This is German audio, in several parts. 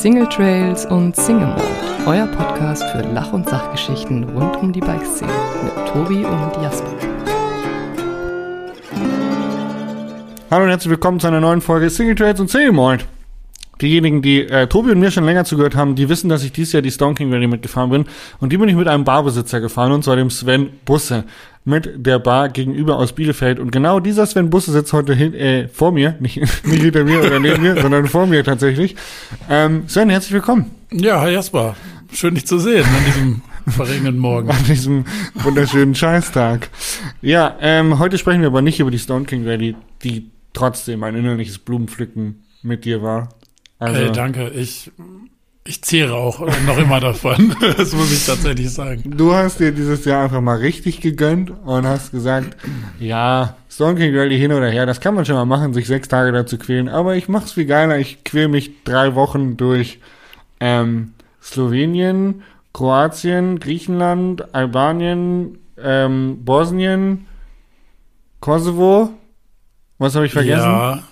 Single Trails und Single Mode, euer Podcast für Lach- und Sachgeschichten rund um die Bikeszene mit Tobi und Jasper. Hallo und herzlich willkommen zu einer neuen Folge Single Trails und Single Mode. Diejenigen, die äh, Tobi und mir schon länger zugehört haben, die wissen, dass ich dieses Jahr die Stone King Rally mitgefahren bin. Und die bin ich mit einem Barbesitzer gefahren, und zwar dem Sven Busse mit der Bar gegenüber aus Bielefeld. Und genau dieser Sven Busse sitzt heute hin, äh, vor mir, nicht, nicht hinter mir oder neben mir, sondern vor mir tatsächlich. Ähm, Sven, herzlich willkommen. Ja, hi Jasper. Schön, dich zu sehen an diesem verregneten Morgen. An diesem wunderschönen Scheißtag. Ja, ähm, heute sprechen wir aber nicht über die Stone King Rally, die trotzdem ein innerliches Blumenpflücken mit dir war. Also, hey, danke. Ich, ich zehre auch noch immer davon. das muss ich tatsächlich sagen. Du hast dir dieses Jahr einfach mal richtig gegönnt und hast gesagt, ja, Stone King Rally hin oder her, das kann man schon mal machen, sich sechs Tage dazu quälen. Aber ich mach's viel geiler. Ich quäl mich drei Wochen durch ähm, Slowenien, Kroatien, Griechenland, Albanien, ähm, Bosnien, Kosovo. Was habe ich vergessen? Ja.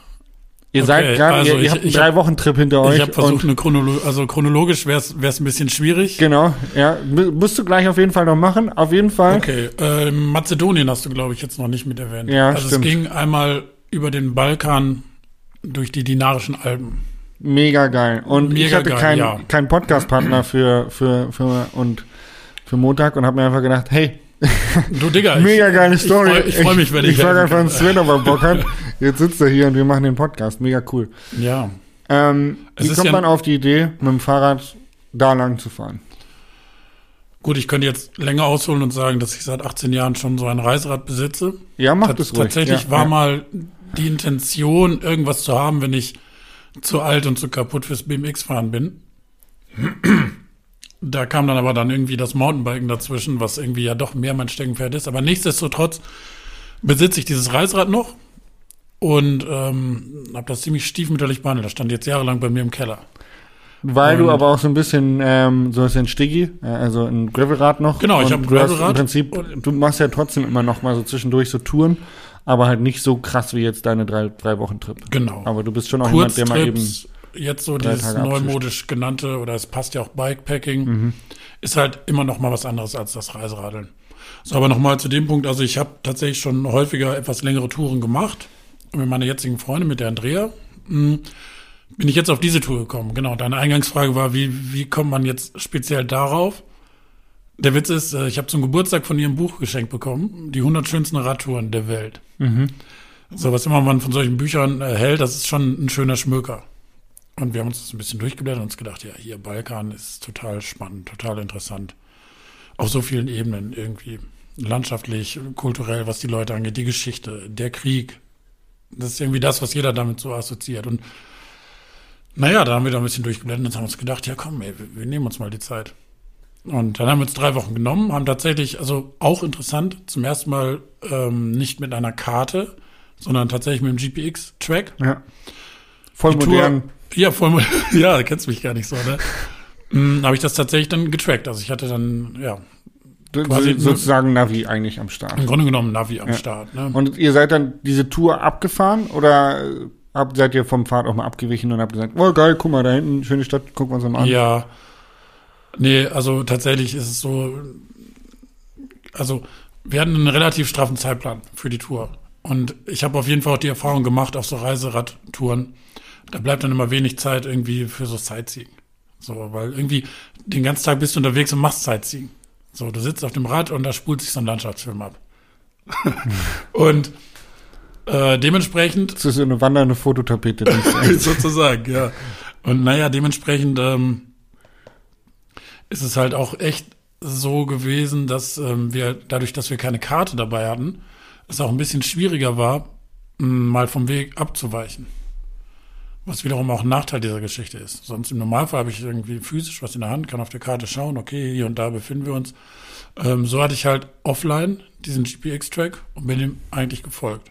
Ihr Okay, seid gerade, also ihr, ihr ich- habt einen ich drei hab- Wochen Trip hinter euch. Ich habe versucht, eine Chronolo also chronologisch wäre es ein bisschen schwierig. Genau, ja, mu- musst du gleich auf jeden Fall noch machen. Auf jeden Fall. Okay, äh, Mazedonien hast du, glaube ich, jetzt noch nicht mit erwähnt. Ja, also stimmt. es ging einmal über den Balkan durch die Dinarischen Alpen. Mega geil. Und ich Mega hatte geil, keinen ja. keinen Podcast-Partner für, für, für, und für Montag und habe mir einfach gedacht, hey, Du Digga, mega geile Story. Ich freue ich freu mich, wenn ich. Ich frage einfach, wenn Sven aber Bock hat. Jetzt sitzt er hier und wir machen den Podcast. Mega cool. Ja. Ähm, wie kommt ja- man auf die Idee, mit dem Fahrrad da lang zu fahren? Gut, ich könnte jetzt länger ausholen und sagen, dass ich seit 18 Jahren schon so ein Reiserad besitze. Ja, macht es ruhig. Tatsächlich ja, war ja. mal die Intention, irgendwas zu haben, wenn ich zu alt und zu kaputt fürs BMX fahren bin. Da kam dann aber dann irgendwie das Mountainbiken dazwischen, was irgendwie ja doch mehr mein Steckenpferd ist. Aber nichtsdestotrotz besitze ich dieses Reißrad noch und ähm, habe das ziemlich stiefmütterlich behandelt. Das stand jetzt jahrelang bei mir im Keller. Weil du Und- aber auch so ein bisschen, ähm, so ist ein Stiggy, äh, also ein Gravelrad noch. Genau, ich Und hab ein du Gravelrad. Im Prinzip, du machst ja trotzdem immer noch mal so zwischendurch so Touren, aber halt nicht so krass wie jetzt deine drei, drei Wochen Trip. Genau. Aber du bist schon auch jemand, der mal eben, jetzt so drei dieses neumodisch genannte, oder es passt ja auch Bikepacking, Mhm. ist halt immer noch mal was anderes als das Reiseradeln. So, aber noch mal zu dem Punkt, also ich habe tatsächlich schon häufiger etwas längere Touren gemacht. Und mit meiner jetzigen Freundin, mit der Andrea, mh, bin ich jetzt auf diese Tour gekommen. Genau, deine Eingangsfrage war, wie, wie kommt man jetzt speziell darauf? Der Witz ist, äh, ich habe zum Geburtstag von ihr ein Buch geschenkt bekommen, die 100 schönsten Radtouren der Welt. Mhm. So, was immer man von solchen Büchern äh, hält, das ist schon ein schöner Schmöker. Und wir haben uns das ein bisschen durchgeblättert und uns gedacht, ja, hier Balkan ist total spannend, total interessant. Auf so vielen Ebenen irgendwie. Landschaftlich, kulturell, was die Leute angeht, die Geschichte, der Krieg. Das ist irgendwie das, was jeder damit so assoziiert. Und naja, da haben wir da ein bisschen durchgeblättert und haben uns gedacht, ja komm, ey, wir, nehmen uns mal die Zeit. Und dann haben wir uns drei Wochen genommen, haben tatsächlich, also auch interessant, zum ersten Mal ähm, nicht mit einer Karte, sondern tatsächlich mit dem GPX-Track. ja. Voll Die Tour- modern. Ja, voll, ja, kennst mich gar nicht so, ne? Hm, habe ich das tatsächlich dann getrackt. Also ich hatte dann, ja, quasi so- sozusagen Navi eigentlich am Start. im Grunde genommen Navi am Ja. Start. Ne? Und ihr seid dann diese Tour abgefahren oder äh, habt, seid ihr vom Pfad auch mal abgewichen und habt gesagt, oh geil, guck mal, da hinten, schöne Stadt, gucken wir uns mal an. Ja. Nee, also tatsächlich ist es so, also wir hatten einen relativ straffen Zeitplan für die Tour. Und ich habe auf jeden Fall auch die Erfahrung gemacht auf so Reiseradtouren, da bleibt dann immer wenig Zeit irgendwie für so Sightseeing. So, weil irgendwie den ganzen Tag bist du unterwegs und machst Sightseeing. So, du sitzt auf dem Rad und da spult sich so ein Landschaftsfilm ab. und äh, dementsprechend Das ist so eine wandernde Fototapete. sozusagen, ja. Und naja, dementsprechend ähm, ist es halt auch echt so gewesen, dass ähm, wir, dadurch, dass wir keine Karte dabei hatten, es auch ein bisschen schwieriger war, mal vom Weg abzuweichen. Was wiederum auch ein Nachteil dieser Geschichte ist. Sonst im Normalfall habe ich irgendwie physisch was in der Hand, kann auf der Karte schauen, okay, hier und da befinden wir uns. Ähm, so hatte ich halt offline diesen GPX-Track und bin ihm eigentlich gefolgt.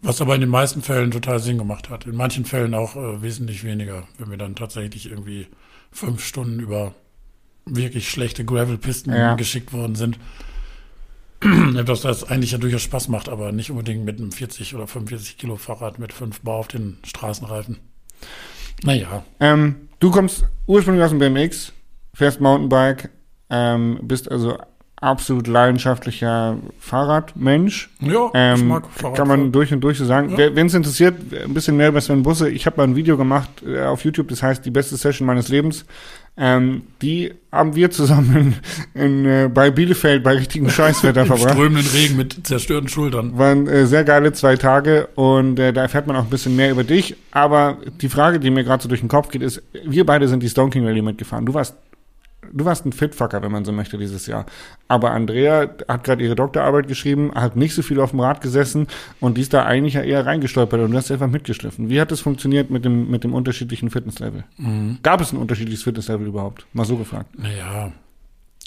Was aber in den meisten Fällen total Sinn gemacht hat. In manchen Fällen auch äh, wesentlich weniger, wenn wir dann tatsächlich irgendwie fünf Stunden über wirklich schlechte Gravel-Pisten Ja. geschickt worden sind. Etwas, das eigentlich ja durchaus Spaß macht, aber nicht unbedingt mit einem 40 oder 45 Kilo Fahrrad mit fünf Bar auf den Straßenreifen. Naja, Ähm, du kommst ursprünglich aus dem BMX, fährst Mountainbike, ähm, bist also absolut leidenschaftlicher Fahrradmensch. ja, ich Ähm, mag kann Fahrradfahren. man durch und durch so sagen. Ja. Wen es interessiert, ein bisschen mehr über Sven Busse. Ich habe mal ein Video gemacht äh, auf YouTube, das heißt die beste Session meines Lebens. Ähm, die haben wir zusammen in, in, äh, bei Bielefeld bei richtigem Scheißwetter verbracht. strömenden Regen mit zerstörten Schultern. Waren äh, sehr geile zwei Tage und äh, da erfährt man auch ein bisschen mehr über dich. Aber die Frage, die mir gerade so durch den Kopf geht, ist, wir beide sind die Stone King Rally mitgefahren. Du warst du warst ein Fitfucker, wenn man so möchte, dieses Jahr. Aber Andrea hat gerade ihre Doktorarbeit geschrieben, hat nicht so viel auf dem Rad gesessen und die ist da eigentlich ja eher reingestolpert und du hast einfach mitgeschliffen. Wie hat das funktioniert mit dem, mit dem unterschiedlichen Fitnesslevel? Gab es ein unterschiedliches Fitnesslevel überhaupt? Mal so gefragt. Naja,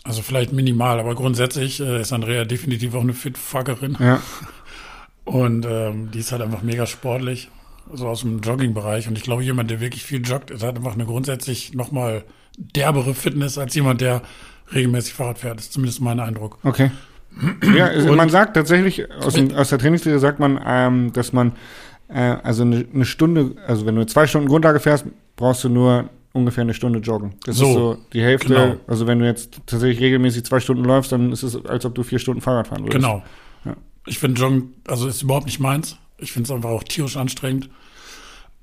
also vielleicht minimal, aber grundsätzlich äh, ist Andrea definitiv auch eine Fitfuckerin. Ja. Und ähm, die ist halt einfach mega sportlich, so aus dem Jogging-Bereich. Und ich glaube, jemand, der wirklich viel joggt, ist hat einfach eine grundsätzlich nochmal derbere Fitness als jemand, der regelmäßig Fahrrad fährt. Das ist zumindest mein Eindruck. Okay. Ja, also Und- man sagt tatsächlich, aus, dem, aus der Trainingslehre sagt man, ähm, dass man, äh, also eine, eine Stunde, also wenn du zwei Stunden Grundlage fährst, brauchst du nur ungefähr eine Stunde joggen. Das So, ist so die Hälfte. genau. Also wenn du jetzt tatsächlich regelmäßig zwei Stunden läufst, dann ist es, als ob du vier Stunden Fahrrad fahren würdest. Genau. Ja. Ich finde Joggen, also ist überhaupt nicht meins. Ich finde es einfach auch tierisch anstrengend.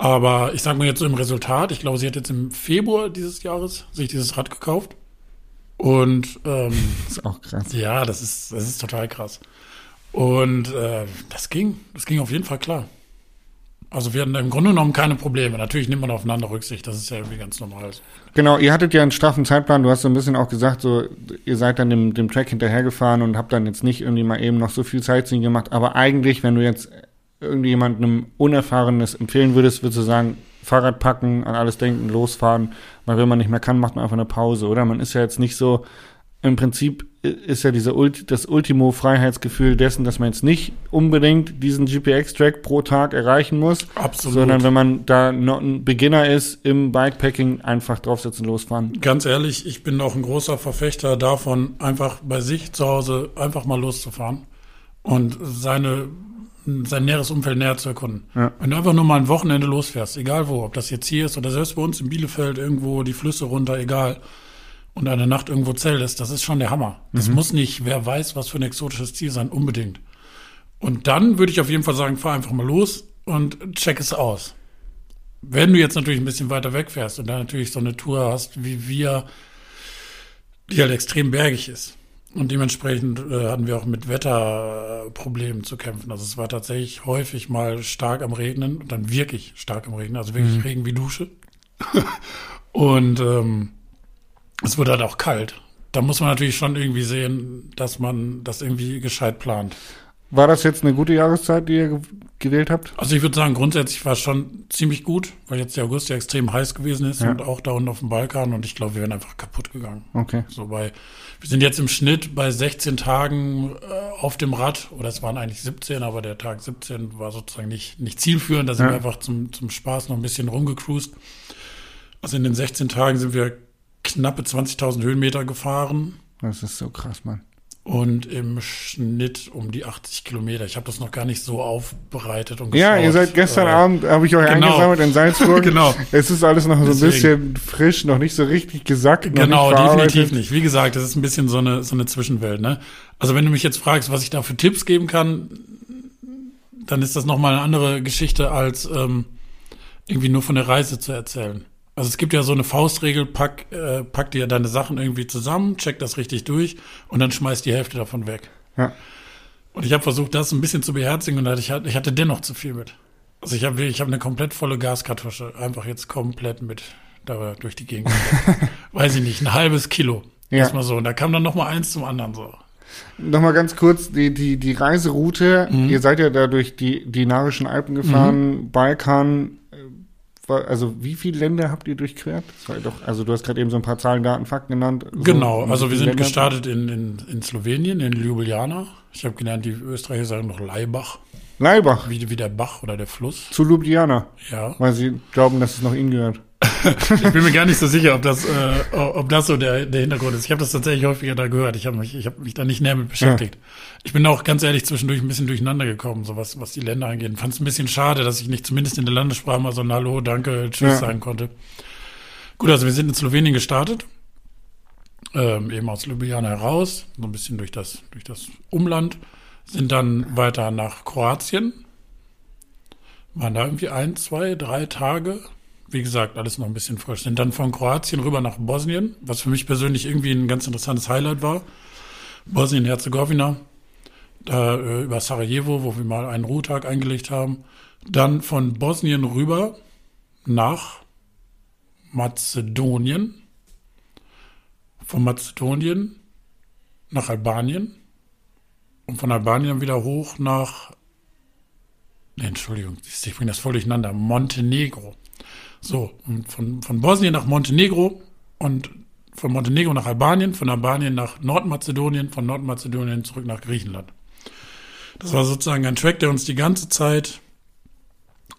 Aber ich sage mal jetzt so im Resultat, ich glaube, sie hat jetzt im Februar dieses Jahres sich dieses Rad gekauft. Und ähm, Das ist auch krass. ja, das ist, das ist total krass. Und äh, das ging, das ging auf jeden Fall klar. Also wir hatten im Grunde genommen keine Probleme. Natürlich nimmt man aufeinander Rücksicht, das ist ja irgendwie ganz normal. Genau, ihr hattet ja einen straffen Zeitplan. Du hast so ein bisschen auch gesagt, so ihr seid dann dem, dem Track hinterhergefahren und habt dann jetzt nicht irgendwie mal eben noch so viel Sightseeing gemacht. Aber eigentlich, wenn du jetzt irgendjemandem Unerfahrenes empfehlen würdest, würdest du sagen, Fahrrad packen, an alles denken, losfahren. Weil wenn man nicht mehr kann, macht man einfach eine Pause, oder? Man ist ja jetzt nicht so, im Prinzip ist ja dieser Ulti, das Ultimo-Freiheitsgefühl dessen, dass man jetzt nicht unbedingt diesen GPX-Track pro Tag erreichen muss, Absolut. sondern wenn man da noch ein Beginner ist im Bikepacking, einfach draufsetzen, losfahren. Ganz ehrlich, ich bin auch ein großer Verfechter davon, einfach bei sich zu Hause einfach mal loszufahren und seine, sein näheres Umfeld näher zu erkunden. Ja. Wenn du einfach nur mal ein Wochenende losfährst, egal wo, ob das jetzt hier ist oder selbst bei uns in Bielefeld irgendwo die Flüsse runter, egal, und eine Nacht irgendwo zeltest, das ist schon der Hammer. Das muss nicht, wer weiß, was für ein exotisches Ziel sein, unbedingt. Und dann würde ich auf jeden Fall sagen, fahr einfach mal los und check es aus. Wenn du jetzt natürlich ein bisschen weiter wegfährst und dann natürlich so eine Tour hast, wie wir, die halt extrem bergig ist. Und dementsprechend äh, hatten wir auch mit Wetterproblemen zu kämpfen. Also es war tatsächlich häufig mal stark am Regnen und dann wirklich stark am Regnen, also wirklich Regen wie Dusche. und ähm, es wurde halt auch kalt. Da muss man natürlich schon irgendwie sehen, dass man das irgendwie gescheit plant. War das jetzt eine gute Jahreszeit, die ihr ge gewählt habt? Also ich würde sagen, grundsätzlich war es schon ziemlich gut, weil jetzt der August ja extrem heiß gewesen ist Ja. und auch da unten auf dem Balkan und ich glaube, wir wären einfach kaputt gegangen. Okay. So bei, wir sind jetzt im Schnitt bei 16 Tagen äh, auf dem Rad, oder es waren eigentlich 17, aber der Tag 17 war sozusagen nicht, nicht zielführend, da sind Ja. wir einfach zum, zum Spaß noch ein bisschen rumgecruised. Also in den 16 Tagen sind wir knappe 20.000 Höhenmeter gefahren Das ist so krass, Mann. Und im Schnitt um die 80 Kilometer. Ich habe das noch gar nicht so aufbereitet und Ja, geschaut. ihr seid gestern Äh, Abend, habe ich euch genau. eingesammelt in Salzburg. Genau. Es ist alles noch so ein bisschen frisch, noch nicht so richtig gesackt. Genau, nicht definitiv nicht. Wie gesagt, das ist ein bisschen so eine, so eine Zwischenwelt. Ne? Also wenn du mich jetzt fragst, was ich da für Tipps geben kann, dann ist das nochmal eine andere Geschichte, als ähm, irgendwie nur von der Reise zu erzählen. Also es gibt ja so eine Faustregel, pack, äh, pack dir deine Sachen irgendwie zusammen, check das richtig durch und dann schmeiß die Hälfte davon weg. Ja. Und ich habe versucht, das ein bisschen zu beherzigen und ich hatte, ich hatte dennoch zu viel mit. Also ich habe ich hab eine komplett volle Gaskartusche, einfach jetzt komplett mit da durch die Gegend. Weiß ich nicht, ein halbes Kilo. Ja. Erstmal so. Und da kam dann noch mal eins zum anderen so. Nochmal ganz kurz, die, die, die Reiseroute, Mhm. ihr seid ja da durch die dinarischen Alpen gefahren, Balkan, äh, war- also wie viele Länder habt ihr durchquert? Doch, also du hast gerade eben so ein paar Zahlen, Daten, Fakten genannt. So, Genau, also wir sind Länder? gestartet in, in, in Slowenien, in Ljubljana. Ich habe gelernt, die Österreicher sagen noch Leibach, Leibach, wie, wie der Bach oder der Fluss. zu Ljubljana, Ja. weil sie glauben, dass es noch ihnen gehört. ich bin mir gar nicht so sicher, ob das, äh, ob das so der, der Hintergrund ist. Ich habe das tatsächlich häufiger da gehört. Ich habe mich, ich hab mich da nicht näher mit beschäftigt. Ja. Ich bin auch ganz ehrlich zwischendurch ein bisschen durcheinander gekommen, so was, was die Länder angeht. Fand es ein bisschen schade, dass ich nicht zumindest in der Landessprache mal so ein Hallo, Danke, Tschüss ja. sagen konnte. Gut, also wir sind in Slowenien gestartet, ähm, eben aus Ljubljana heraus, so ein bisschen durch das, durch das Umland, sind dann weiter nach Kroatien, waren da irgendwie ein, zwei, drei Tage. Wie gesagt, alles noch ein bisschen frisch. Sind dann von Kroatien rüber nach Bosnien, was für mich persönlich irgendwie ein ganz interessantes Highlight war. Bosnien-Herzegowina, da äh, über Sarajevo, wo wir mal einen Ruhetag eingelegt haben. Dann von Bosnien rüber nach Mazedonien. Von Mazedonien nach Albanien. Und von Albanien wieder hoch nach Nee, Entschuldigung, ich bringe das voll durcheinander. Montenegro. So, von, von Bosnien nach Montenegro und von Montenegro nach Albanien, von Albanien nach Nordmazedonien, von Nordmazedonien zurück nach Griechenland. Das war sozusagen ein Track, der uns die ganze Zeit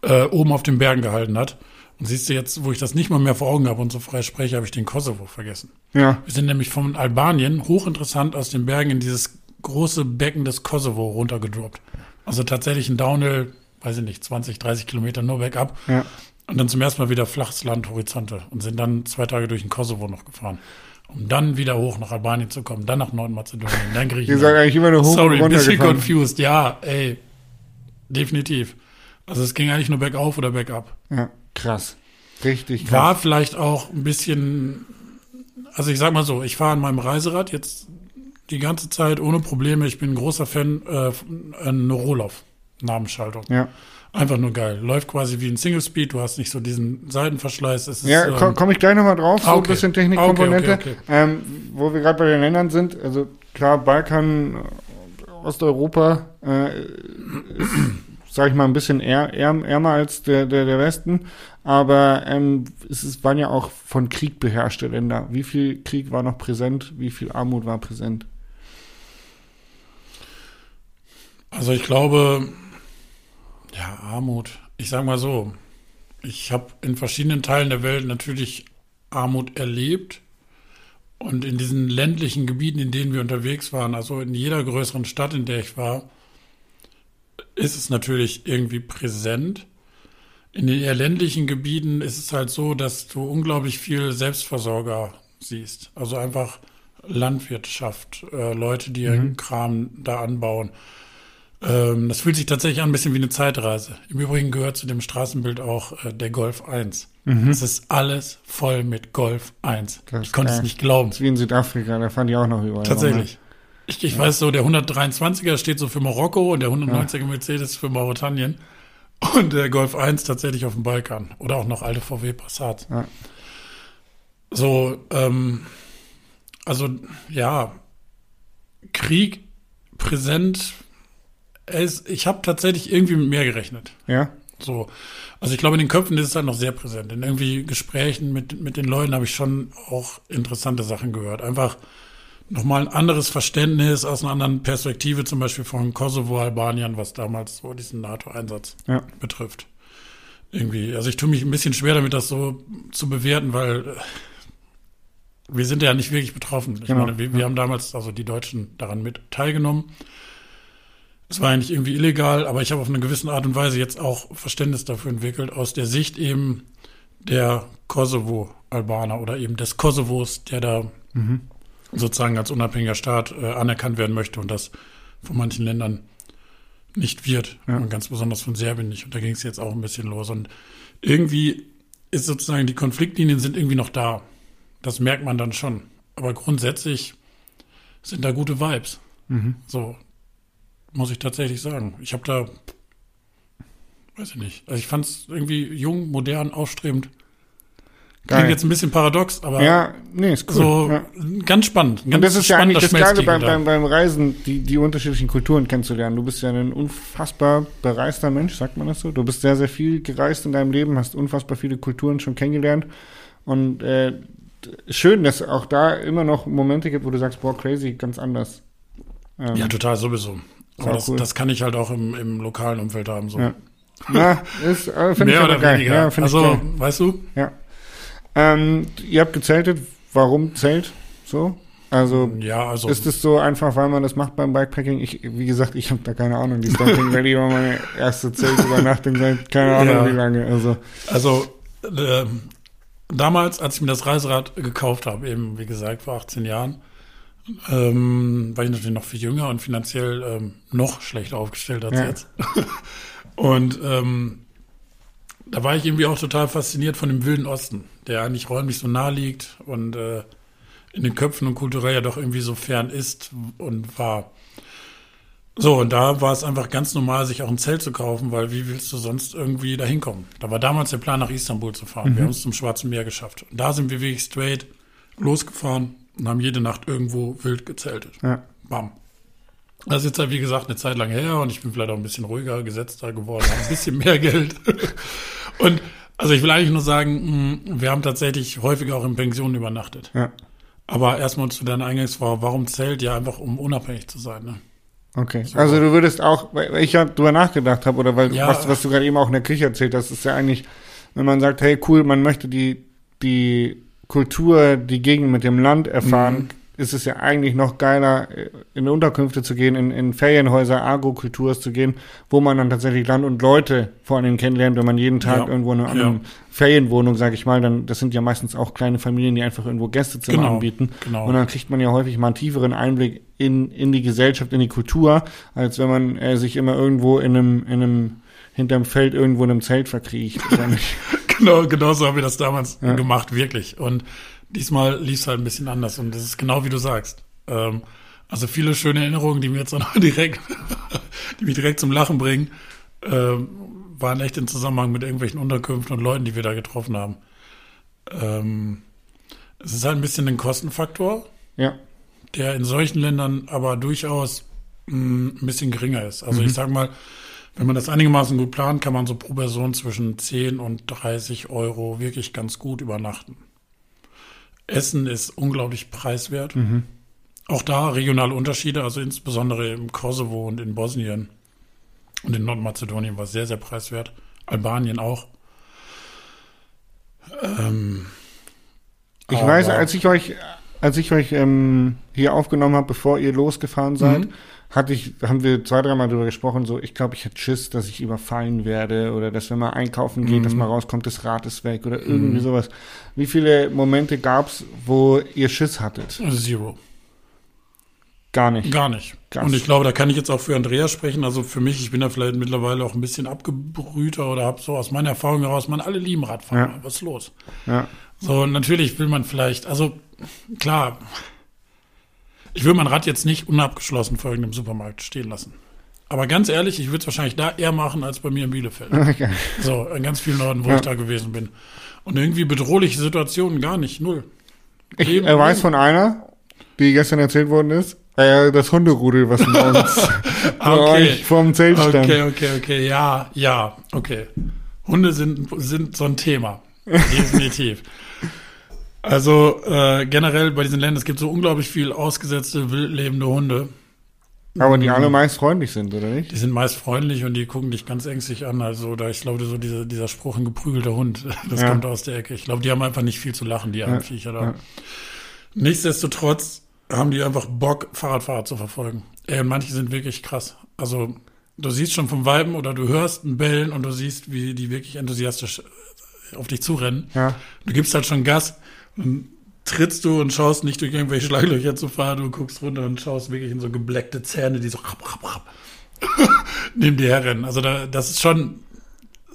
äh, oben auf den Bergen gehalten hat. Und siehst du jetzt, wo ich das nicht mal mehr vor Augen habe und so frei spreche, habe ich den Kosovo vergessen. Ja. Wir sind nämlich von Albanien hochinteressant aus den Bergen in dieses große Becken des Kosovo runtergedroppt. Also tatsächlich ein Downhill weiß ich nicht, 20, 30 Kilometer nur bergab. Ja. Und dann zum ersten Mal wieder flaches Land, Horizonte. Und sind dann zwei Tage durch den Kosovo noch gefahren. Um dann wieder hoch nach Albanien zu kommen, dann nach Nordmazedonien, dann Griechenland. Die sagen eigentlich immer nur hoch Sorry, ein bisschen confused. Ja, ey, definitiv. Also es ging eigentlich nur bergauf oder bergab. Ja, krass. Richtig krass. War vielleicht auch ein bisschen, also ich sag mal so, ich fahre an meinem Reiserad jetzt die ganze Zeit ohne Probleme. Ich bin ein großer Fan äh, ein Roloff. Namensschaltung. Ja. Einfach nur geil. Läuft quasi wie ein Single Speed. Du hast nicht so diesen Seitenverschleiß. Es ja, ähm, komme komm ich gleich nochmal drauf. So okay. ein bisschen Technikkomponente. Okay, okay, ähm, wo wir gerade bei den Ländern sind. Also klar, Balkan, Osteuropa äh, ist, sag ich mal, ein bisschen eher, eher, ärmer als der, der, der Westen. Aber ähm, es ist, waren ja auch von Krieg beherrschte Länder. Wie viel Krieg war noch präsent? Wie viel Armut war präsent? Also ich glaube, ja, Armut. Ich sage mal so, ich habe in verschiedenen Teilen der Welt natürlich Armut erlebt. Und in diesen ländlichen Gebieten, in denen wir unterwegs waren, also in jeder größeren Stadt, in der ich war, ist es natürlich irgendwie präsent. In den eher ländlichen Gebieten ist es halt so, dass du unglaublich viel Selbstversorger siehst. Also einfach Landwirtschaft, äh, Leute, die mhm. ihren Kram da anbauen. Ähm, das fühlt sich tatsächlich an ein bisschen wie eine Zeitreise. Im Übrigen gehört zu dem Straßenbild auch äh, der Golf 1. Mhm. Es ist alles voll mit Golf 1. Das ich konnte es nicht glauben. Das ist wie in Südafrika, da fahren die auch noch überall. Tatsächlich. Ich, ich ja. weiß so, der 123er steht so für Marokko und der 190er ja. Mercedes für Mauretanien und der Golf 1 tatsächlich auf dem Balkan oder auch noch alte VW Passat. Ja. So, ähm, also ja, Krieg präsent es, ich habe tatsächlich irgendwie mit mehr gerechnet. Ja. So. Also ich glaube, in den Köpfen ist es halt noch sehr präsent. In irgendwie Gesprächen mit, mit den Leuten habe ich schon auch interessante Sachen gehört. Einfach nochmal ein anderes Verständnis aus einer anderen Perspektive, zum Beispiel von Kosovo, Albanien, was damals so diesen NATO-Einsatz ja. betrifft. Irgendwie. Also ich tue mich ein bisschen schwer damit, das so zu bewerten, weil äh, wir sind ja nicht wirklich betroffen. Ich genau. meine, wir, wir haben damals, also die Deutschen daran mit teilgenommen. Es war eigentlich irgendwie illegal, aber ich habe auf eine gewisse Art und Weise jetzt auch Verständnis dafür entwickelt, aus der Sicht eben der Kosovo-Albaner oder eben des Kosovos, der da mhm. sozusagen als unabhängiger Staat äh, anerkannt werden möchte und das von manchen Ländern nicht wird. Ja. Und ganz besonders von Serbien nicht. Und da ging es jetzt auch ein bisschen los. Und irgendwie ist sozusagen, die Konfliktlinien sind irgendwie noch da. Das merkt man dann schon. Aber grundsätzlich sind da gute Vibes. Mhm. So, muss ich tatsächlich sagen. Ich habe da, weiß ich nicht, also ich fand es irgendwie jung, modern, aufstrebend. Klingt jetzt ein bisschen paradox, aber ja, nee, ist cool. so ja. ganz spannend. Ganz und das ist ja eigentlich das Geile beim, beim, beim Reisen, die, die unterschiedlichen Kulturen kennenzulernen. Du bist ja ein unfassbar bereister Mensch, sagt man das so. Du bist sehr, sehr viel gereist in deinem Leben, hast unfassbar viele Kulturen schon kennengelernt. Und äh, schön, dass auch da immer noch Momente gibt, wo du sagst, boah, crazy, ganz anders. Ähm, ja, total, sowieso. Aber das, cool. das kann ich halt auch im, im lokalen Umfeld haben. So. Ja, ja ist, äh, Mehr oder geil. weniger. Ja, also, weißt du? Ja. Ähm, ihr habt gezeltet. Warum Zelt? So? Also, Ja, also ist es so einfach, weil man das macht beim Bikepacking? Ich, wie gesagt, ich habe da keine Ahnung. Die Stonking Valley war meine erste Zeltübernachtung seit keine Ahnung Ja. wie lange. Also, Also ähm, damals, als ich mir das Reiserad gekauft habe, eben wie gesagt vor 18 Jahren, ähm, war ich natürlich noch viel jünger und finanziell ähm, noch schlechter aufgestellt als Ja. jetzt. und ähm, da war ich irgendwie auch total fasziniert von dem Wilden Osten, der eigentlich räumlich so nah liegt und äh, in den Köpfen und kulturell ja doch irgendwie so fern ist und war. So, und da war es einfach ganz normal, sich auch ein Zelt zu kaufen, weil wie willst du sonst irgendwie da hinkommen? Da war damals der Plan, nach Istanbul zu fahren. Wir haben es zum Schwarzen Meer geschafft. Und da sind wir wirklich straight losgefahren und haben jede Nacht irgendwo wild gezeltet. ja. Bam. Das ist jetzt halt, wie gesagt, eine Zeit lang her und ich bin vielleicht auch ein bisschen ruhiger, gesetzter geworden, ein bisschen mehr Geld. Und also ich will eigentlich nur sagen, mh, wir haben tatsächlich häufiger auch in Pensionen übernachtet. Ja. Aber erstmal zu deiner Eingangsfrage, warum Zelt? Ja, einfach um unabhängig zu sein. Ne? Okay. Also du würdest auch, weil ich ja drüber nachgedacht habe, oder weil Ja. was, was du gerade eben auch in der Küche erzählt hast, ist ja eigentlich, wenn man sagt, hey cool, man möchte die, die Kultur, die Gegend mit dem Land erfahren, Mhm. ist es ja eigentlich noch geiler, in Unterkünfte zu gehen, in, in Ferienhäuser, Agrokulturs zu gehen, wo man dann tatsächlich Land und Leute vor allem kennenlernt, wenn man jeden Tag Ja. irgendwo in einer Ja. Ferienwohnung, sage ich mal, dann das sind ja meistens auch kleine Familien, die einfach irgendwo Gästezimmer Genau, anbieten. genau. Und dann kriegt man ja häufig mal einen tieferen Einblick in, in die Gesellschaft, in die Kultur, als wenn man äh, sich immer irgendwo in einem, in einem, hinterm Feld irgendwo in einem Zelt verkriecht. Genau, genau so haben wir das damals Ja. gemacht, wirklich. Und diesmal lief es halt ein bisschen anders. Und das ist genau wie du sagst. Ähm, also viele schöne Erinnerungen, die mir jetzt auch noch direkt, die mich direkt zum Lachen bringen, ähm, waren echt im Zusammenhang mit irgendwelchen Unterkünften und Leuten, die wir da getroffen haben. Ähm, es ist halt ein bisschen ein Kostenfaktor, ja, der in solchen Ländern aber durchaus mh, ein bisschen geringer ist. Also ich sag mal, wenn man das einigermaßen gut plant, kann man so pro Person zwischen 10 und 30 Euro wirklich ganz gut übernachten. Essen ist unglaublich preiswert. Auch da regionale Unterschiede, also insbesondere im Kosovo und in Bosnien und in Nordmazedonien war es sehr, sehr preiswert. Albanien auch. Ähm, ich weiß, als ich euch, als ich euch ähm, hier aufgenommen habe, bevor ihr losgefahren seid, Mhm. hatte ich, haben wir zwei, dreimal darüber gesprochen, so, ich glaube, ich hätte Schiss, dass ich überfallen werde oder dass wenn man einkaufen geht, Mhm. dass man rauskommt, das Rad ist weg oder irgendwie sowas. Wie viele Momente gab's, wo ihr Schiss hattet? Zero. Gar nicht. Gar nicht. Krass. Und ich glaube, da kann ich jetzt auch für Andreas sprechen. Also für mich, ich bin da vielleicht mittlerweile auch ein bisschen abgebrühter oder habe so aus meiner Erfahrung heraus, man alle lieben Radfahren. Ja. Was ist los? Ja. So, natürlich will man vielleicht, also klar, ich will mein Rad jetzt nicht unabgeschlossen vor irgendeinem Supermarkt stehen lassen. Aber ganz ehrlich, ich würde es wahrscheinlich da eher machen als bei mir in Bielefeld. Okay. So, in ganz vielen Orten, wo Ja. ich da gewesen bin. Und irgendwie bedrohliche Situationen gar nicht, null. Ich Leben- er weiß von einer, die gestern erzählt worden ist, äh, das Hunderudel, was bei uns bei Okay. euch vorm Zelt stand. Okay, okay, okay, ja, ja, okay. Hunde sind, sind so ein Thema. Definitiv. Also äh, generell bei diesen Ländern, es gibt so unglaublich viel ausgesetzte, wild lebende Hunde. Aber die alle meist freundlich sind, oder nicht? Die sind meist freundlich und die gucken dich ganz ängstlich an. Also da, ich glaube, so dieser, dieser Spruch, ein geprügelter Hund, das Ja. kommt aus der Ecke. Ich glaube, die haben einfach nicht viel zu lachen, die armen Viecher da. ja. Nichtsdestotrotz haben die einfach Bock, Fahrradfahrer zu verfolgen. Ey, und manche sind wirklich krass. Also du siehst schon vom Weiben oder du hörst ein Bellen und du siehst, wie die wirklich enthusiastisch auf dich zurennen. Ja. Du gibst halt schon Gas und trittst du und schaust nicht durch irgendwelche Schlaglöcher zu fahren, du guckst runter und schaust wirklich in so gebleckte Zähne, die so neben dir herrennen. Also da, das ist schon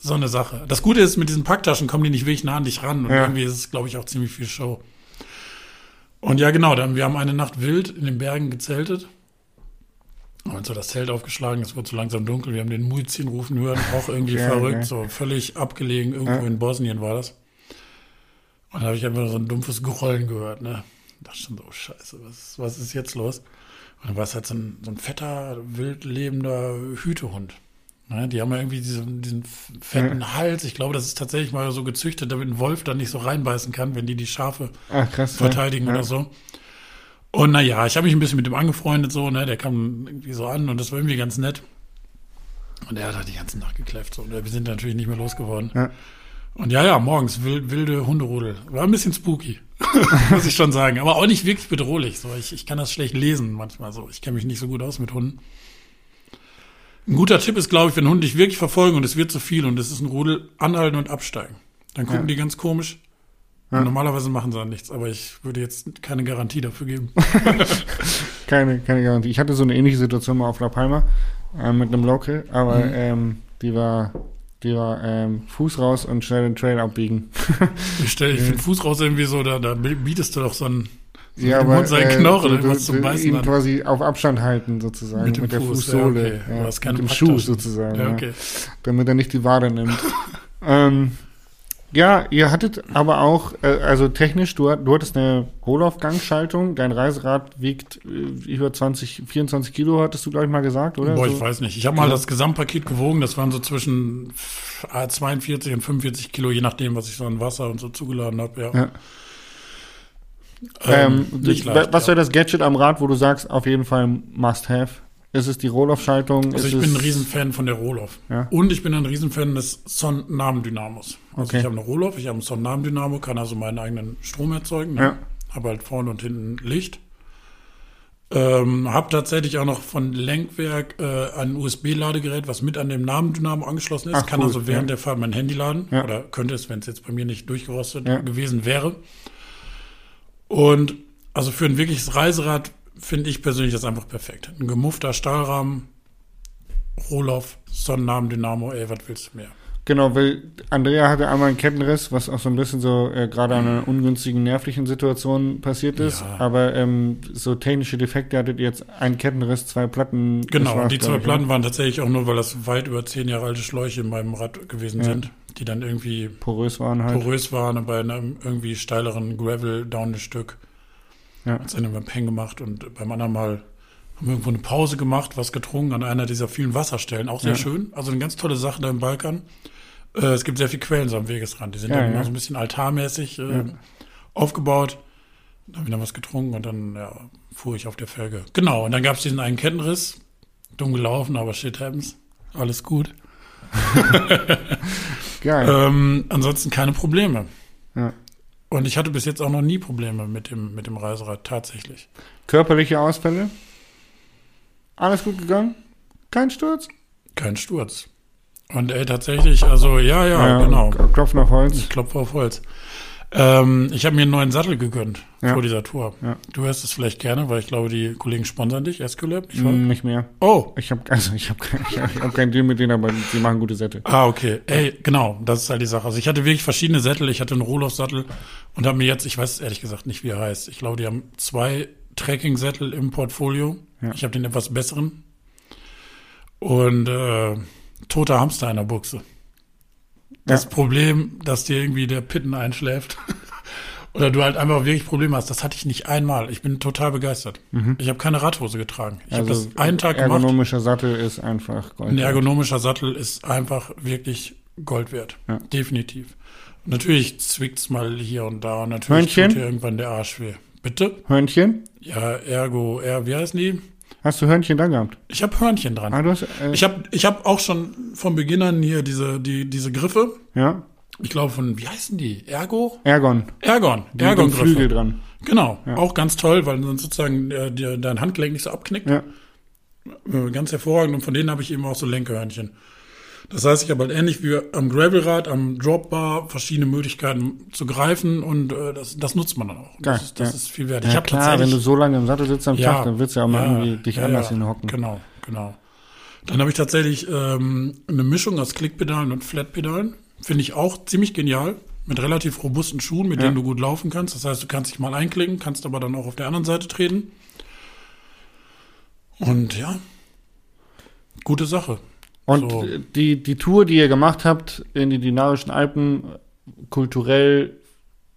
so eine Sache. Das Gute ist, mit diesen Packtaschen kommen die nicht wirklich nah an dich ran und Ja. irgendwie ist es, glaube ich, auch ziemlich viel Show. Und ja, genau, dann, wir haben eine Nacht wild in den Bergen gezeltet. Haben uns so das Zelt aufgeschlagen, es wurde so langsam dunkel. Wir haben den Muizin rufen hören, auch irgendwie Ja, verrückt, ja. so völlig abgelegen, irgendwo in Bosnien war das. Und da habe ich einfach so ein dumpfes Grollen gehört, ne? dachte schon so, oh, scheiße, was, was ist jetzt los? Und dann war es halt so ein, so ein fetter, wild lebender Hütehund. Ne? Die haben ja irgendwie diesen, diesen fetten Hals. Ich glaube, das ist tatsächlich mal so gezüchtet, damit ein Wolf da nicht so reinbeißen kann, wenn die die Schafe Ach, krass. ja. verteidigen ja. oder so. Und naja, ich habe mich ein bisschen mit dem angefreundet, so, ne, der kam irgendwie so an und das war irgendwie ganz nett. Und er hat halt die ganze Nacht gekläfft, so, und wir sind natürlich nicht mehr losgeworden. Ja. Und ja, ja, morgens wild, wilde Hunderudel. War ein bisschen spooky, muss ich schon sagen. Aber auch nicht wirklich bedrohlich. So, ich, ich kann das schlecht lesen manchmal so. Ich kenne mich nicht so gut aus mit Hunden. Ein guter Tipp ist, glaube ich, wenn Hunde dich wirklich verfolgen und es wird zu viel und es ist ein Rudel, anhalten und absteigen. Dann gucken Ja. die ganz komisch. Ja. Normalerweise machen sie dann nichts, aber ich würde jetzt keine Garantie dafür geben. Keine, keine Garantie. Ich hatte so eine ähnliche Situation mal auf La Palma äh, mit einem Local, aber Mhm. ähm, die war, die war ähm, Fuß raus und schnell den Trail abbiegen. Ich stelle, ich finde Fuß raus irgendwie so, da, da bietest du doch so ein, so ja, mit dem Hund seinen Knochen du, du, zum Beißen ihn quasi auf Abstand halten sozusagen Mit mit, dem der Fuß, ja, Fußsohle, okay. ja, hast keine mit dem Schuh sozusagen, Ja, ja, okay. damit er nicht die Wade nimmt. ähm, ja, ihr hattet aber auch, äh, also technisch, du, du hattest eine Rohlaufgangschaltung, dein Reiserad wiegt äh, über 20, 24 Kilo, hattest du, glaube ich, mal gesagt, oder? Boah, so? ich weiß nicht. Ich habe mal das Gesamtpaket gewogen. Das waren so zwischen äh, 42 und 45 Kilo, je nachdem, was ich so an Wasser und so zugeladen habe. Ja. Ja. Ähm, Ähm, leicht, was ja. wäre das Gadget am Rad, wo du sagst, auf jeden Fall must have? Ist es die Rohlaufschaltung? Also ich bin ein es- Riesenfan von der Rohloff. Ja. Und ich bin ein Riesenfan des Son-Namen-Dynamos. Also Okay. ich habe eine Rohloff, ich habe einen Son-Namen-Dynamo, kann also meinen eigenen Strom erzeugen. Ne? Ja. Habe halt vorne und hinten Licht. Ähm, habe tatsächlich auch noch von Lenkwerk äh, ein USB-Ladegerät, was mit an dem Namen-Dynamo angeschlossen ist. Ach, kann cool, also während ja. der Fahrt mein Handy laden. Ja. Oder könnte es, wenn es jetzt bei mir nicht durchgerostet Ja. gewesen wäre. Und also für ein wirkliches Reiserad finde ich persönlich das einfach perfekt. Ein gemuffter Stahlrahmen, Rohloff, Sonnennamen, Dynamo, ey, was willst du mehr? Genau, weil Andrea hatte einmal einen Kettenriss, was auch so ein bisschen so äh, gerade an einer ungünstigen nervlichen Situation passiert ist. Ja. Aber ähm, so technische Defekte hattet ihr jetzt einen Kettenriss, zwei Platten. Genau, die zwei ich, Platten ne? waren tatsächlich auch nur, weil das weit über zehn Jahre alte Schläuche in meinem Rad gewesen Ja. sind, die dann irgendwie porös waren halt. porös waren bei einem irgendwie steileren Gravel-Down-Stück Ja. hat es dann irgendwann Peng gemacht und beim anderen Mal haben wir irgendwo eine Pause gemacht, was getrunken an einer dieser vielen Wasserstellen, auch sehr Ja. schön. Also eine ganz tolle Sache da im Balkan. Äh, es gibt sehr viele Quellen so am Wegesrand, die sind Ja, dann immer so ein bisschen altarmäßig äh, aufgebaut. Dann habe ich dann was getrunken und dann fuhr ich auf der Felge. Genau, und dann gab es diesen einen Kettenriss. Dumm gelaufen, aber shit happens. Alles gut. Geil. Ähm, ansonsten keine Probleme. Ja. Und ich hatte bis jetzt auch noch nie Probleme mit dem, mit dem Reiserad, tatsächlich. Körperliche Ausfälle? Alles gut gegangen? Kein Sturz? Kein Sturz. Und ey, tatsächlich, also ja, ja, genau. K- Klopfen auf Holz. Ich klopfe auf Holz. Ähm, ich habe mir einen neuen Sattel gegönnt Ja. vor dieser Tour. Ja. Du hörst es vielleicht gerne, weil ich glaube, die Kollegen sponsern dich, wahr? Mm, nicht mehr. Oh, Ich habe also ich kein, hab, ich hab keinen Deal mit denen, aber sie machen gute Sätze. Ah, okay. Ey, genau, das ist halt die Sache. Also ich hatte wirklich verschiedene Sättel. Ich hatte einen Rohloff-Sattel und habe mir jetzt, ich weiß ehrlich gesagt nicht, wie er heißt. Ich glaube, die haben zwei Trekking-Sättel im Portfolio. Ja. Ich habe den etwas besseren. Und äh, toter Hamster in der Buchse. Das Ja. Problem, dass dir irgendwie der Pitten einschläft. Oder du halt einfach wirklich Probleme hast. Das hatte ich nicht einmal. Ich bin total begeistert. Ich habe keine Radhose getragen. Ich habe das einen Tag gemacht. ergonomischer Sattel ist einfach Gold. Ein ergonomischer Sattel ist einfach wirklich Gold wert. Ja. Definitiv. Und natürlich zwickt's mal hier und da und natürlich Hörnchen? tut dir irgendwann der Arsch weh. Bitte? Hörnchen? Ja, Ergo, er, wie heißen die? Hast du Hörnchen da gehabt? Ich habe Hörnchen dran. Ah, hast, äh, Ich habe ich hab auch schon von Beginn an hier diese, die, diese Griffe. ja, Ich glaube von, wie heißen die? Ergo? Ergon. Ergon. Die mit dem Flügel dran. Genau. Auch ganz toll, weil dann sozusagen äh, dir dein Handgelenk nicht so abknickt. Ja. Äh, Ganz hervorragend und von denen habe ich eben auch so Lenkehörnchen. Das heißt, ich habe halt ähnlich wie am Gravelrad, am Dropbar verschiedene Möglichkeiten zu greifen und äh, das, das nutzt man dann auch. Geil, Das, ist, das ja. ist viel wert. Ja, ich habe klar, wenn du so lange im Sattel sitzt am Tag, dann willst du ja auch mal ja, irgendwie dich ja, anders ja, hinhocken. Genau, genau. Dann habe ich tatsächlich ähm, eine Mischung aus Klickpedalen und Flatpedalen. Finde ich auch ziemlich genial. Mit relativ robusten Schuhen, mit Ja. denen du gut laufen kannst. Das heißt, du kannst dich mal einklicken, kannst aber dann auch auf der anderen Seite treten. Und ja, gute Sache. Und So. die, die Tour, die ihr gemacht habt in die Dinarischen Alpen, kulturell,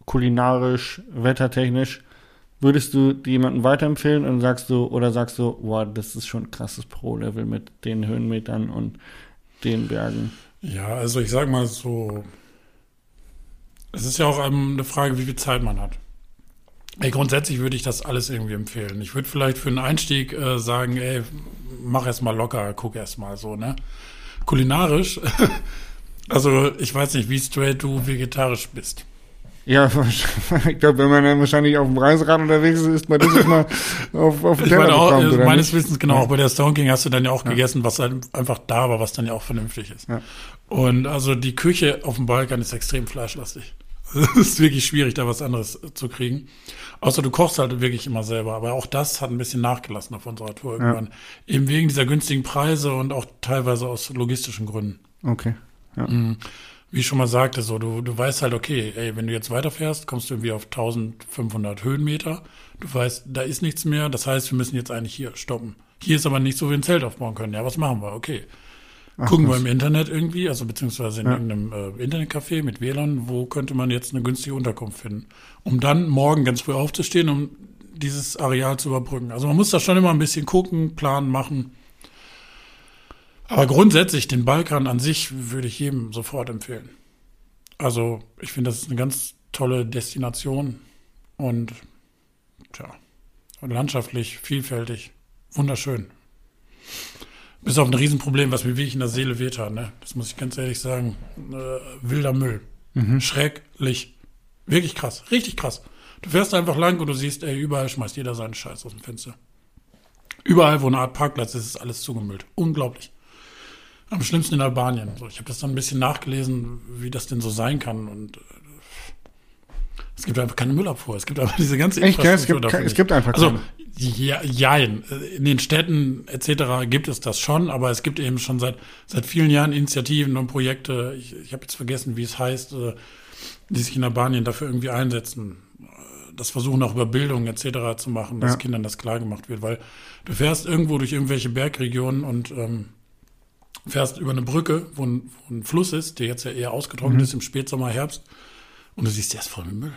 kulinarisch, wettertechnisch, würdest du die jemandem weiterempfehlen und sagst du, oder sagst du, boah, das ist schon ein krasses Pro-Level mit den Höhenmetern und den Bergen? Ja, also ich sag mal so, es ist ja auch eine Frage, wie viel Zeit man hat. Ey, grundsätzlich würde ich das alles irgendwie empfehlen. Ich würde vielleicht für einen Einstieg äh, sagen, ey, mach erst mal locker, guck erst mal so, ne? Kulinarisch Also, ich weiß nicht, wie straight du vegetarisch bist. Ja, ich glaube, wenn man dann wahrscheinlich auf dem Reiserad unterwegs ist, ist man das mal auf, auf den Teller meine auch, bekommt, oder meines nicht? Wissens, genau, Ja. auch bei der Stone King hast du dann ja auch gegessen, was halt einfach da war, was dann ja auch vernünftig ist. Ja. Und also die Küche auf dem Balkan ist extrem fleischlastig. Es ist wirklich schwierig, da was anderes zu kriegen. Außer du kochst halt wirklich immer selber. Aber auch das hat ein bisschen nachgelassen auf unserer Tour irgendwann. Eben wegen dieser günstigen Preise und auch teilweise aus logistischen Gründen. Okay. Ja. Wie ich schon mal sagte, so, du, du weißt halt, okay, ey, wenn du jetzt weiterfährst, kommst du irgendwie auf 1500 Höhenmeter. Du weißt, da ist nichts mehr. Das heißt, wir müssen jetzt eigentlich hier stoppen. Hier ist aber nicht so, wie ein Zelt aufbauen können. Ja, was machen wir? Okay. Gucken wir krass. im Internet irgendwie, also beziehungsweise in Ja. irgendeinem äh, Internetcafé mit WLAN, wo könnte man jetzt eine günstige Unterkunft finden, um dann morgen ganz früh aufzustehen, um dieses Areal zu überbrücken. Also man muss da schon immer ein bisschen gucken, planen, machen. Aber grundsätzlich den Balkan an sich würde ich jedem sofort empfehlen. Also ich finde, das ist eine ganz tolle Destination und tja, landschaftlich, vielfältig, wunderschön. Bis auf ein Riesenproblem, was mir wirklich in der Seele wehtat, ne? Das muss ich ganz ehrlich sagen. Äh, wilder Müll. Schrecklich. Wirklich krass. Richtig krass. Du fährst einfach lang und du siehst, ey, überall schmeißt jeder seinen Scheiß aus dem Fenster. Überall, wo eine Art Parkplatz ist, ist alles zugemüllt. Unglaublich. Am schlimmsten in Albanien. So, ich habe das dann ein bisschen nachgelesen, wie das denn so sein kann. Und äh, es gibt einfach keine Müllabfuhr. Es gibt einfach diese ganze Echt, ja? Es Infrastruktur gibt dafür es gibt einfach Also, keine. Ja, jein. In den Städten etc. gibt es das schon, aber es gibt eben schon seit, seit vielen Jahren Initiativen und Projekte, ich, ich habe jetzt vergessen, wie es heißt, äh, die sich in Albanien dafür irgendwie einsetzen. Äh, Das versuchen auch über Bildung etc. zu machen, dass Ja. Kindern das klar gemacht wird, weil du fährst irgendwo durch irgendwelche Bergregionen und ähm, fährst über eine Brücke, wo ein, wo ein Fluss ist, der jetzt ja eher ausgetrocknet Mhm. ist im Spätsommer, Herbst, und du siehst, der ist voll mit Müll.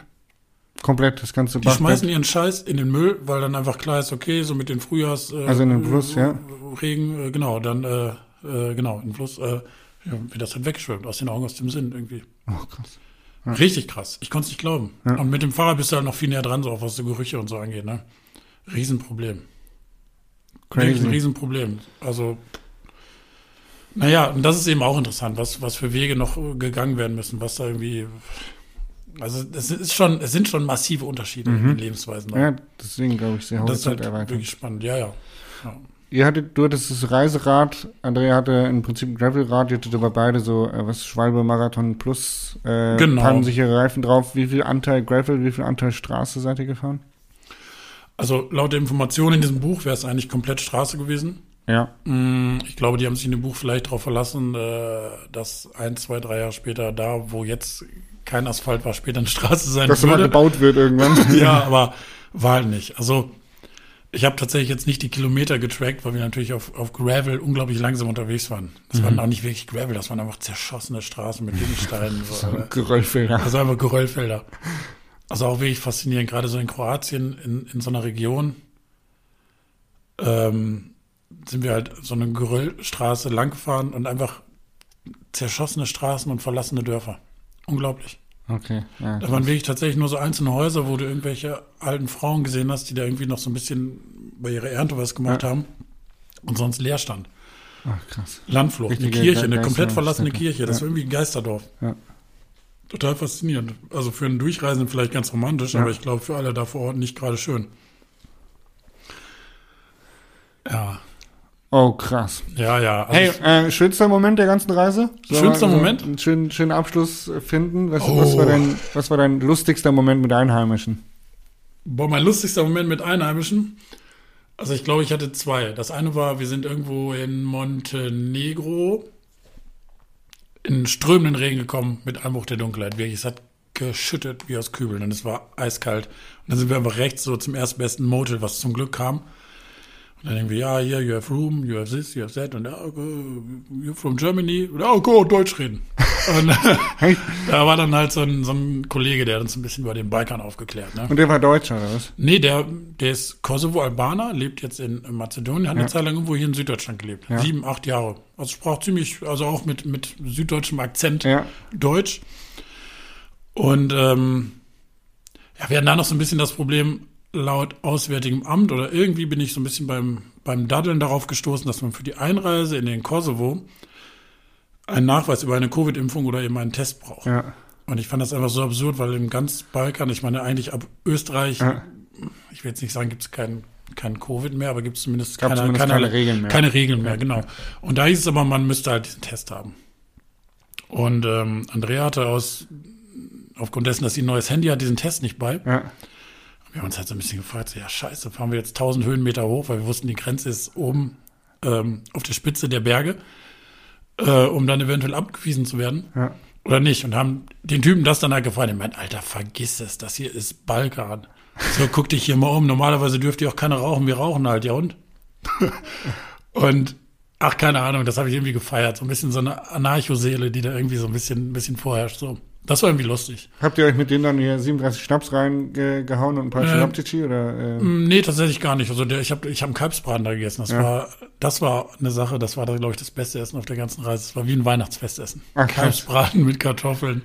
Komplett das ganze Die Bach- schmeißen ihren Scheiß in den Müll, weil dann einfach klar ist, okay, so mit den Frühjahrs äh, Also in den Fluss, ja. Regen, äh, genau, dann äh, äh, genau, in den Fluss, äh, ja, wie das halt wegschwimmt, aus den Augen, aus dem Sinn irgendwie. Oh, krass. Richtig krass. Ich konnte es nicht glauben. Ja. Und mit dem Fahrrad bist du halt noch viel näher dran, so auch was so Gerüche und so angeht, ne? Riesenproblem. Crazy. ein Riesenproblem. Also, naja, und das ist eben auch interessant, was, was für Wege noch äh, gegangen werden müssen, was da irgendwie. Also, es ist schon, es sind schon massive Unterschiede in den Lebensweisen. Mhm. Ja, deswegen glaube ich, sehr das ist halt erweitert. wirklich spannend. Ja, ja. ja. Ihr hattet, du hattest das Reiserad, Andrea hatte im Prinzip ein Gravelrad, ihr hattet aber beide so, äh, was, Schwalbe Marathon plus, äh, Genau. pannensichere Reifen drauf. Wie viel Anteil Gravel, wie viel Anteil Straße seid ihr gefahren? Also, laut der Information in diesem Buch wäre es eigentlich komplett Straße gewesen. Ja, Mm, Ich glaube, die haben sich in dem Buch vielleicht darauf verlassen, äh, dass ein, zwei, drei Jahre später da, wo jetzt kein Asphalt war, später eine Straße sein dass mal würde. gebaut wird irgendwann. ja, aber war halt nicht. Also ich habe tatsächlich jetzt nicht die Kilometer getrackt, weil wir natürlich auf, auf Gravel unglaublich langsam unterwegs waren. Das Mhm. waren auch nicht wirklich Gravel, das waren einfach zerschossene Straßen mit Gegensteinen. so, aber- Geröllfelder. also einfach Geröllfelder. Also auch wirklich faszinierend, gerade so in Kroatien, in, in so einer Region, ähm, sind wir halt so eine Geröllstraße langgefahren und einfach zerschossene Straßen und verlassene Dörfer. Unglaublich. Okay, ja. Da waren wirklich tatsächlich nur so einzelne Häuser, wo du irgendwelche alten Frauen gesehen hast, die da irgendwie noch so ein bisschen bei ihrer Ernte was gemacht Ja. haben und sonst Leerstand. Ach, krass. Landflucht, Richtige eine Kirche, eine Geister- komplett verlassene Städte. Kirche. Das Ja. war irgendwie ein Geisterdorf. Ja. Total faszinierend. Also für einen Durchreisenden vielleicht ganz romantisch, aber ich glaube für alle da vor Ort nicht gerade schön. Ja, Oh, krass. ja, ja. Also Hey, äh, schönster Moment der ganzen Reise? Schönster wir Moment? Einen schönen, schönen Abschluss äh, finden. Was, Oh. was, war dein, was war dein lustigster Moment mit Einheimischen? Boah, mein lustigster Moment mit Einheimischen. Also ich glaube, ich hatte zwei. Das eine war, wir sind irgendwo in Montenegro in strömenden Regen gekommen mit Einbruch der Dunkelheit. Wirklich, es hat geschüttet wie aus Kübeln und es war eiskalt. Und dann sind wir einfach rechts so zum erstbesten Motel, was zum Glück kam. Und dann denken wir, ja, hier, you have room, you have this, you have that. Und ja, okay, you're from Germany. Und, ja, go, Deutsch reden. Und da war dann halt so ein, so ein Kollege, der uns ein bisschen über den Balkan aufgeklärt. Ne? und der war Deutscher, oder was? Nee, der, der ist Kosovo-Albaner, lebt jetzt in Mazedonien, hat Ja. eine Zeit lang irgendwo hier in Süddeutschland gelebt. Ja. Sieben, acht Jahre. Also sprach ziemlich, also auch mit, mit süddeutschem Akzent Ja. Deutsch. Und ähm, ja, wir hatten da noch so ein bisschen das Problem, laut Auswärtigem Amt oder irgendwie bin ich so ein bisschen beim, beim Daddeln darauf gestoßen, dass man für die Einreise in den Kosovo einen Nachweis über eine Covid-Impfung oder eben einen Test braucht. Ja. Und ich fand das einfach so absurd, weil im ganz Balkan, ich meine eigentlich ab Österreich, Ja. ich will jetzt nicht sagen, gibt es kein, kein Covid mehr, aber gibt es zumindest, keine, zumindest keine, keine Regeln mehr. Keine Regeln mehr, genau. Und da hieß es aber, man müsste halt diesen Test haben. Und ähm, Andrea hatte aus, aufgrund dessen, dass sie ein neues Handy hat, diesen Test nicht bei. Ja. Wir haben uns halt so ein bisschen gefragt, so, ja scheiße, fahren wir jetzt 1000 Höhenmeter hoch, weil wir wussten, die Grenze ist oben ähm, auf der Spitze der Berge, äh, um dann eventuell abgewiesen zu werden. Ja. Oder nicht? Und haben den Typen das dann halt gefragt. Ich meine, Alter, vergiss es, das hier ist Balkan. So, guck dich hier mal um. Normalerweise dürft ihr auch keiner rauchen. Wir rauchen halt, ja und? und, ach, keine Ahnung, das habe ich irgendwie gefeiert. So ein bisschen so eine Anarchoseele, die da irgendwie so ein bisschen, ein bisschen vorherrscht. So. Das war irgendwie lustig. Habt ihr euch mit denen dann hier 37 Schnaps reingehauen und ein paar Äh, Schnaptitschi oder? Äh, Mm, Nee, tatsächlich gar nicht. Also der, ich habe ich hab einen Kalbsbraten da gegessen. Das Ja. war das war eine Sache, das war, glaube ich, das beste Essen auf der ganzen Reise. Es war wie ein Weihnachtsfestessen. Ach. Kalbsbraten mit Kartoffeln.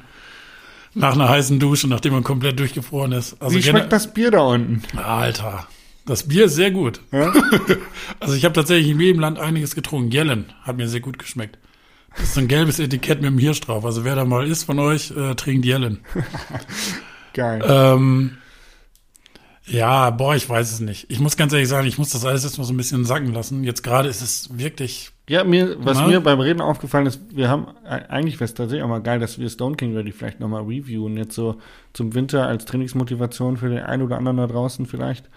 Nach einer heißen Dusche, nachdem man komplett durchgefroren ist. Also Wie schmeckt das Bier da unten? Alter, das Bier ist sehr gut. Ja? Also ich habe tatsächlich in jedem Land einiges getrunken. Jellen hat mir sehr gut geschmeckt. Das ist so ein gelbes Etikett mit einem Hirsch drauf. Also wer da mal ist von euch, äh, trinkt Jellen. Geil. Ähm, ja, boah, ich weiß es nicht. Ich muss ganz ehrlich sagen, ich muss das alles jetzt mal so ein bisschen sacken lassen. Jetzt gerade ist es wirklich, Ja, mir, was Na? mir beim Reden aufgefallen ist, wir haben, äh, eigentlich wäre es tatsächlich auch mal geil, dass wir Stone King Ready vielleicht nochmal reviewen, jetzt so zum Winter als Trainingsmotivation für den einen oder anderen da draußen vielleicht.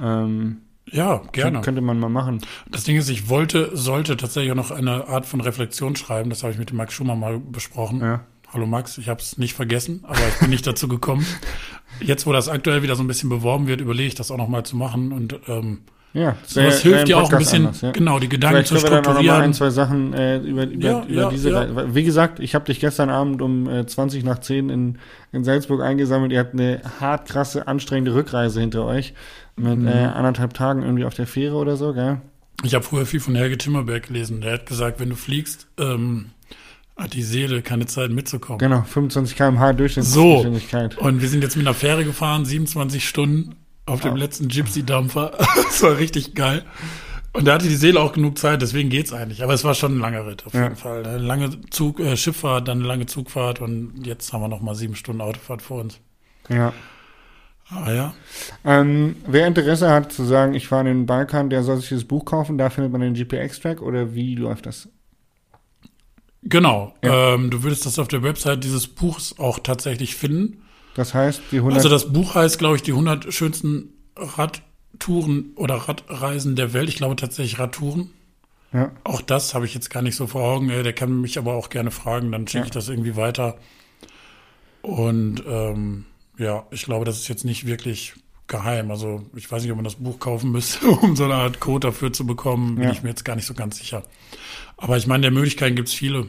Ähm, ja, gerne. Könnte man mal machen. Das Ding ist, ich wollte, sollte tatsächlich auch noch eine Art von Reflexion schreiben. Das habe ich mit dem Max Schumer mal besprochen. Ja. Hallo Max, ich habe es nicht vergessen, aber ich bin nicht dazu gekommen. Jetzt, wo das aktuell wieder so ein bisschen beworben wird, überlege ich das auch noch mal zu machen und ähm, Ja, wär hilft dir auch ein bisschen, anders, ja. genau, die Gedanken Vielleicht zu können wir dann auch noch mal ein, strukturieren. zwei Sachen äh, über, über, Ja, über ja, diese ja. Reise. Wie gesagt, ich habe dich gestern Abend um äh, 20 nach 10 in, in Salzburg eingesammelt. Ihr habt eine hart krasse, anstrengende Rückreise hinter euch. Mit Mhm. äh, anderthalb Tagen irgendwie auf der Fähre oder so, gell? Ich habe früher viel von Helge Timmerberg gelesen. Der hat gesagt, wenn du fliegst, ähm, hat die Seele keine Zeit mitzukommen. Genau, 25 km/h So. Durchschnittsgeschwindigkeit. Und wir sind jetzt mit einer Fähre gefahren, 27 Stunden auf dem letzten Gypsy-Dampfer. das war richtig geil. Und da hatte die Seele auch genug Zeit, deswegen geht's eigentlich. Aber es war schon ein langer Ritt, auf Ja. jeden Fall. Eine lange Zug, äh, Schifffahrt, dann eine lange Zugfahrt und jetzt haben wir noch mal sieben Stunden Autofahrt vor uns. Ja. Aber ja, Ähm, wer Interesse hat zu sagen, ich fahre in den Balkan, der soll sich das Buch kaufen, da findet man den GPX-Track oder wie läuft das? genau. Ja. Ähm, du würdest das auf der Website dieses Buchs auch tatsächlich finden. Das heißt, die 100 Also das Buch heißt, glaube ich, die 100 schönsten Radtouren oder Radreisen der Welt. Ich glaube tatsächlich Radtouren. ja, Auch das habe ich jetzt gar nicht so vor Augen. Äh, Der kann mich aber auch gerne fragen, dann schicke Ja. ich das irgendwie weiter. Und ähm, ja, ich glaube, das ist jetzt nicht wirklich geheim. Also ich weiß nicht, ob man das Buch kaufen müsste, um so eine Art Code dafür zu bekommen. Bin Ja. ich mir jetzt gar nicht so ganz sicher. Aber ich meine, der Möglichkeiten gibt es viele,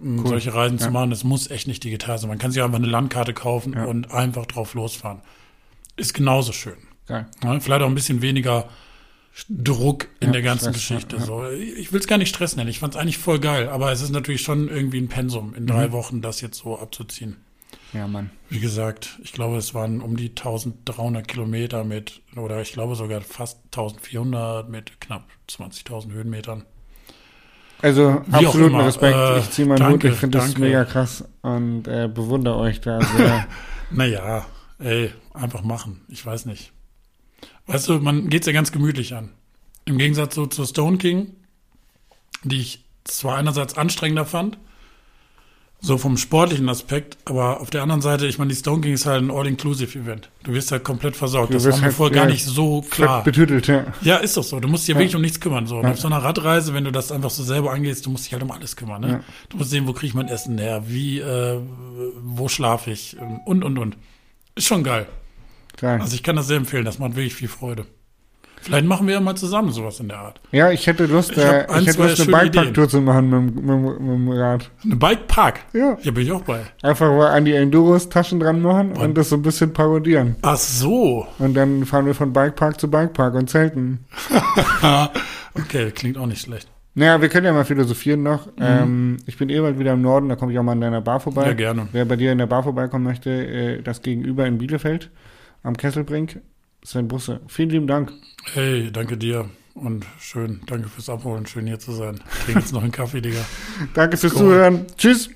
Cool. solche Reisen Ja. zu machen. Das muss echt nicht digital sein. Man kann sich einfach eine Landkarte kaufen Ja. und einfach drauf losfahren. Ist genauso schön. geil. Vielleicht auch ein bisschen weniger Druck in der ganzen Stress, Geschichte. So, ich will es gar nicht Stress nennen. Ich fand es eigentlich voll geil, aber es ist natürlich schon irgendwie ein Pensum, in Mhm. drei Wochen das jetzt so abzuziehen. Ja, Mann. Wie gesagt, ich glaube, es waren um die 1300 Kilometer mit, oder ich glaube sogar fast 1400 mit knapp 20.000 Höhenmetern. Also Wie absoluten Respekt. äh, ich ziehe meinen danke, Hut. Ich finde das mega krass und äh, bewundere euch da sehr. Naja, ey, einfach machen. Ich weiß nicht. Weißt du, man geht's ja ganz gemütlich an. Im Gegensatz so zu Stone King, die ich zwar einerseits anstrengender fand, so vom sportlichen Aspekt, aber auf der anderen Seite, ich meine, die Stone King ist halt ein All-Inclusive-Event. Du wirst halt komplett versorgt. Du Das war mir halt, vorher ja, gar nicht so klar. betütelt, ja. Ja, ist doch so. Du musst dich ja wirklich um nichts kümmern. So. Ja. Auf so einer Radreise, wenn du das einfach so selber angehst, du musst dich halt um alles kümmern. Ne? Ja. Du musst sehen, wo kriege ich mein Essen her, wie, äh, wo schlafe ich ähm, und, und, und. Ist schon geil. Geil. Also ich kann das sehr empfehlen. Das macht wirklich viel Freude. Vielleicht machen wir ja mal zusammen sowas in der Art. ja, ich hätte Lust, Ich äh, ein, ich hätte Lust, eine Bikepark-Tour zu machen mit, dem- mit, mit dem Rad. Eine Bikepark. Ja. Hier bin ich auch bei. Einfach mal an die Enduros Taschen dran machen und das so ein bisschen parodieren. Ach so. Und dann fahren wir von Bikepark zu Bikepark und zelten. okay, klingt auch nicht schlecht. Naja, wir können ja mal philosophieren noch. Ähm, ich bin eh bald wieder im Norden, da komme ich auch mal an deiner Bar vorbei. Ja, gerne. Wer bei dir in der Bar vorbeikommen möchte, äh, das gegenüber in Bielefeld am Kesselbrink, Sven Busse. Vielen lieben Dank. Hey, danke dir. und schön. Danke fürs Abholen. Schön hier zu sein. Ich trinke jetzt noch einen Kaffee, Digga. Danke fürs. Zuhören. Tschüss.